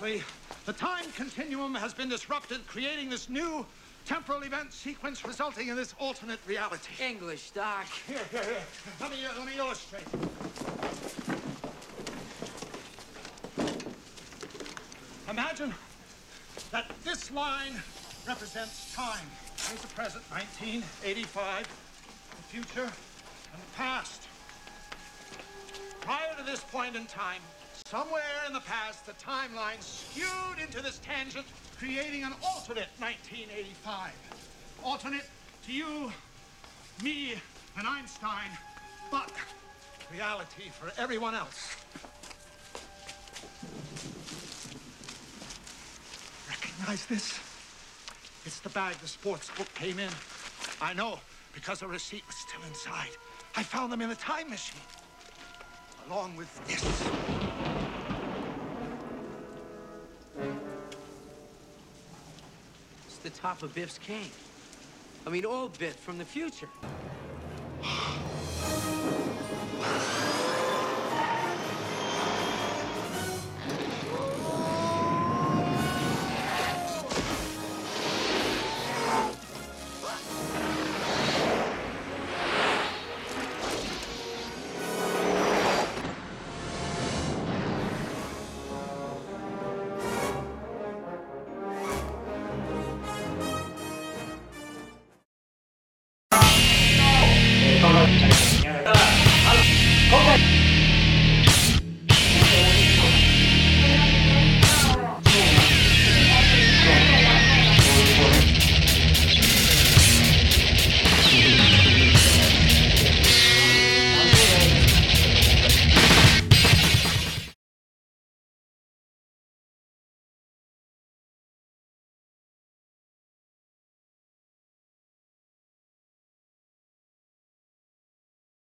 The time continuum has been disrupted, creating this new temporal event sequence resulting in this alternate reality. English, Doc. Here, here, here. Let me, uh, let me illustrate. Imagine that this line represents time. Here's the present, 1985, the future, and the past. Prior to this point in time, somewhere in the past, the timeline skewed into this tangent, creating an alternate 1985. Alternate to you, me, and Einstein, but reality for everyone else. Recognize this? It's the bag the sports book came in. I know, because the receipt was still inside. I found them in the time machine, along with this. The top of Biff's cane. I mean, old Biff from the future. Yeah.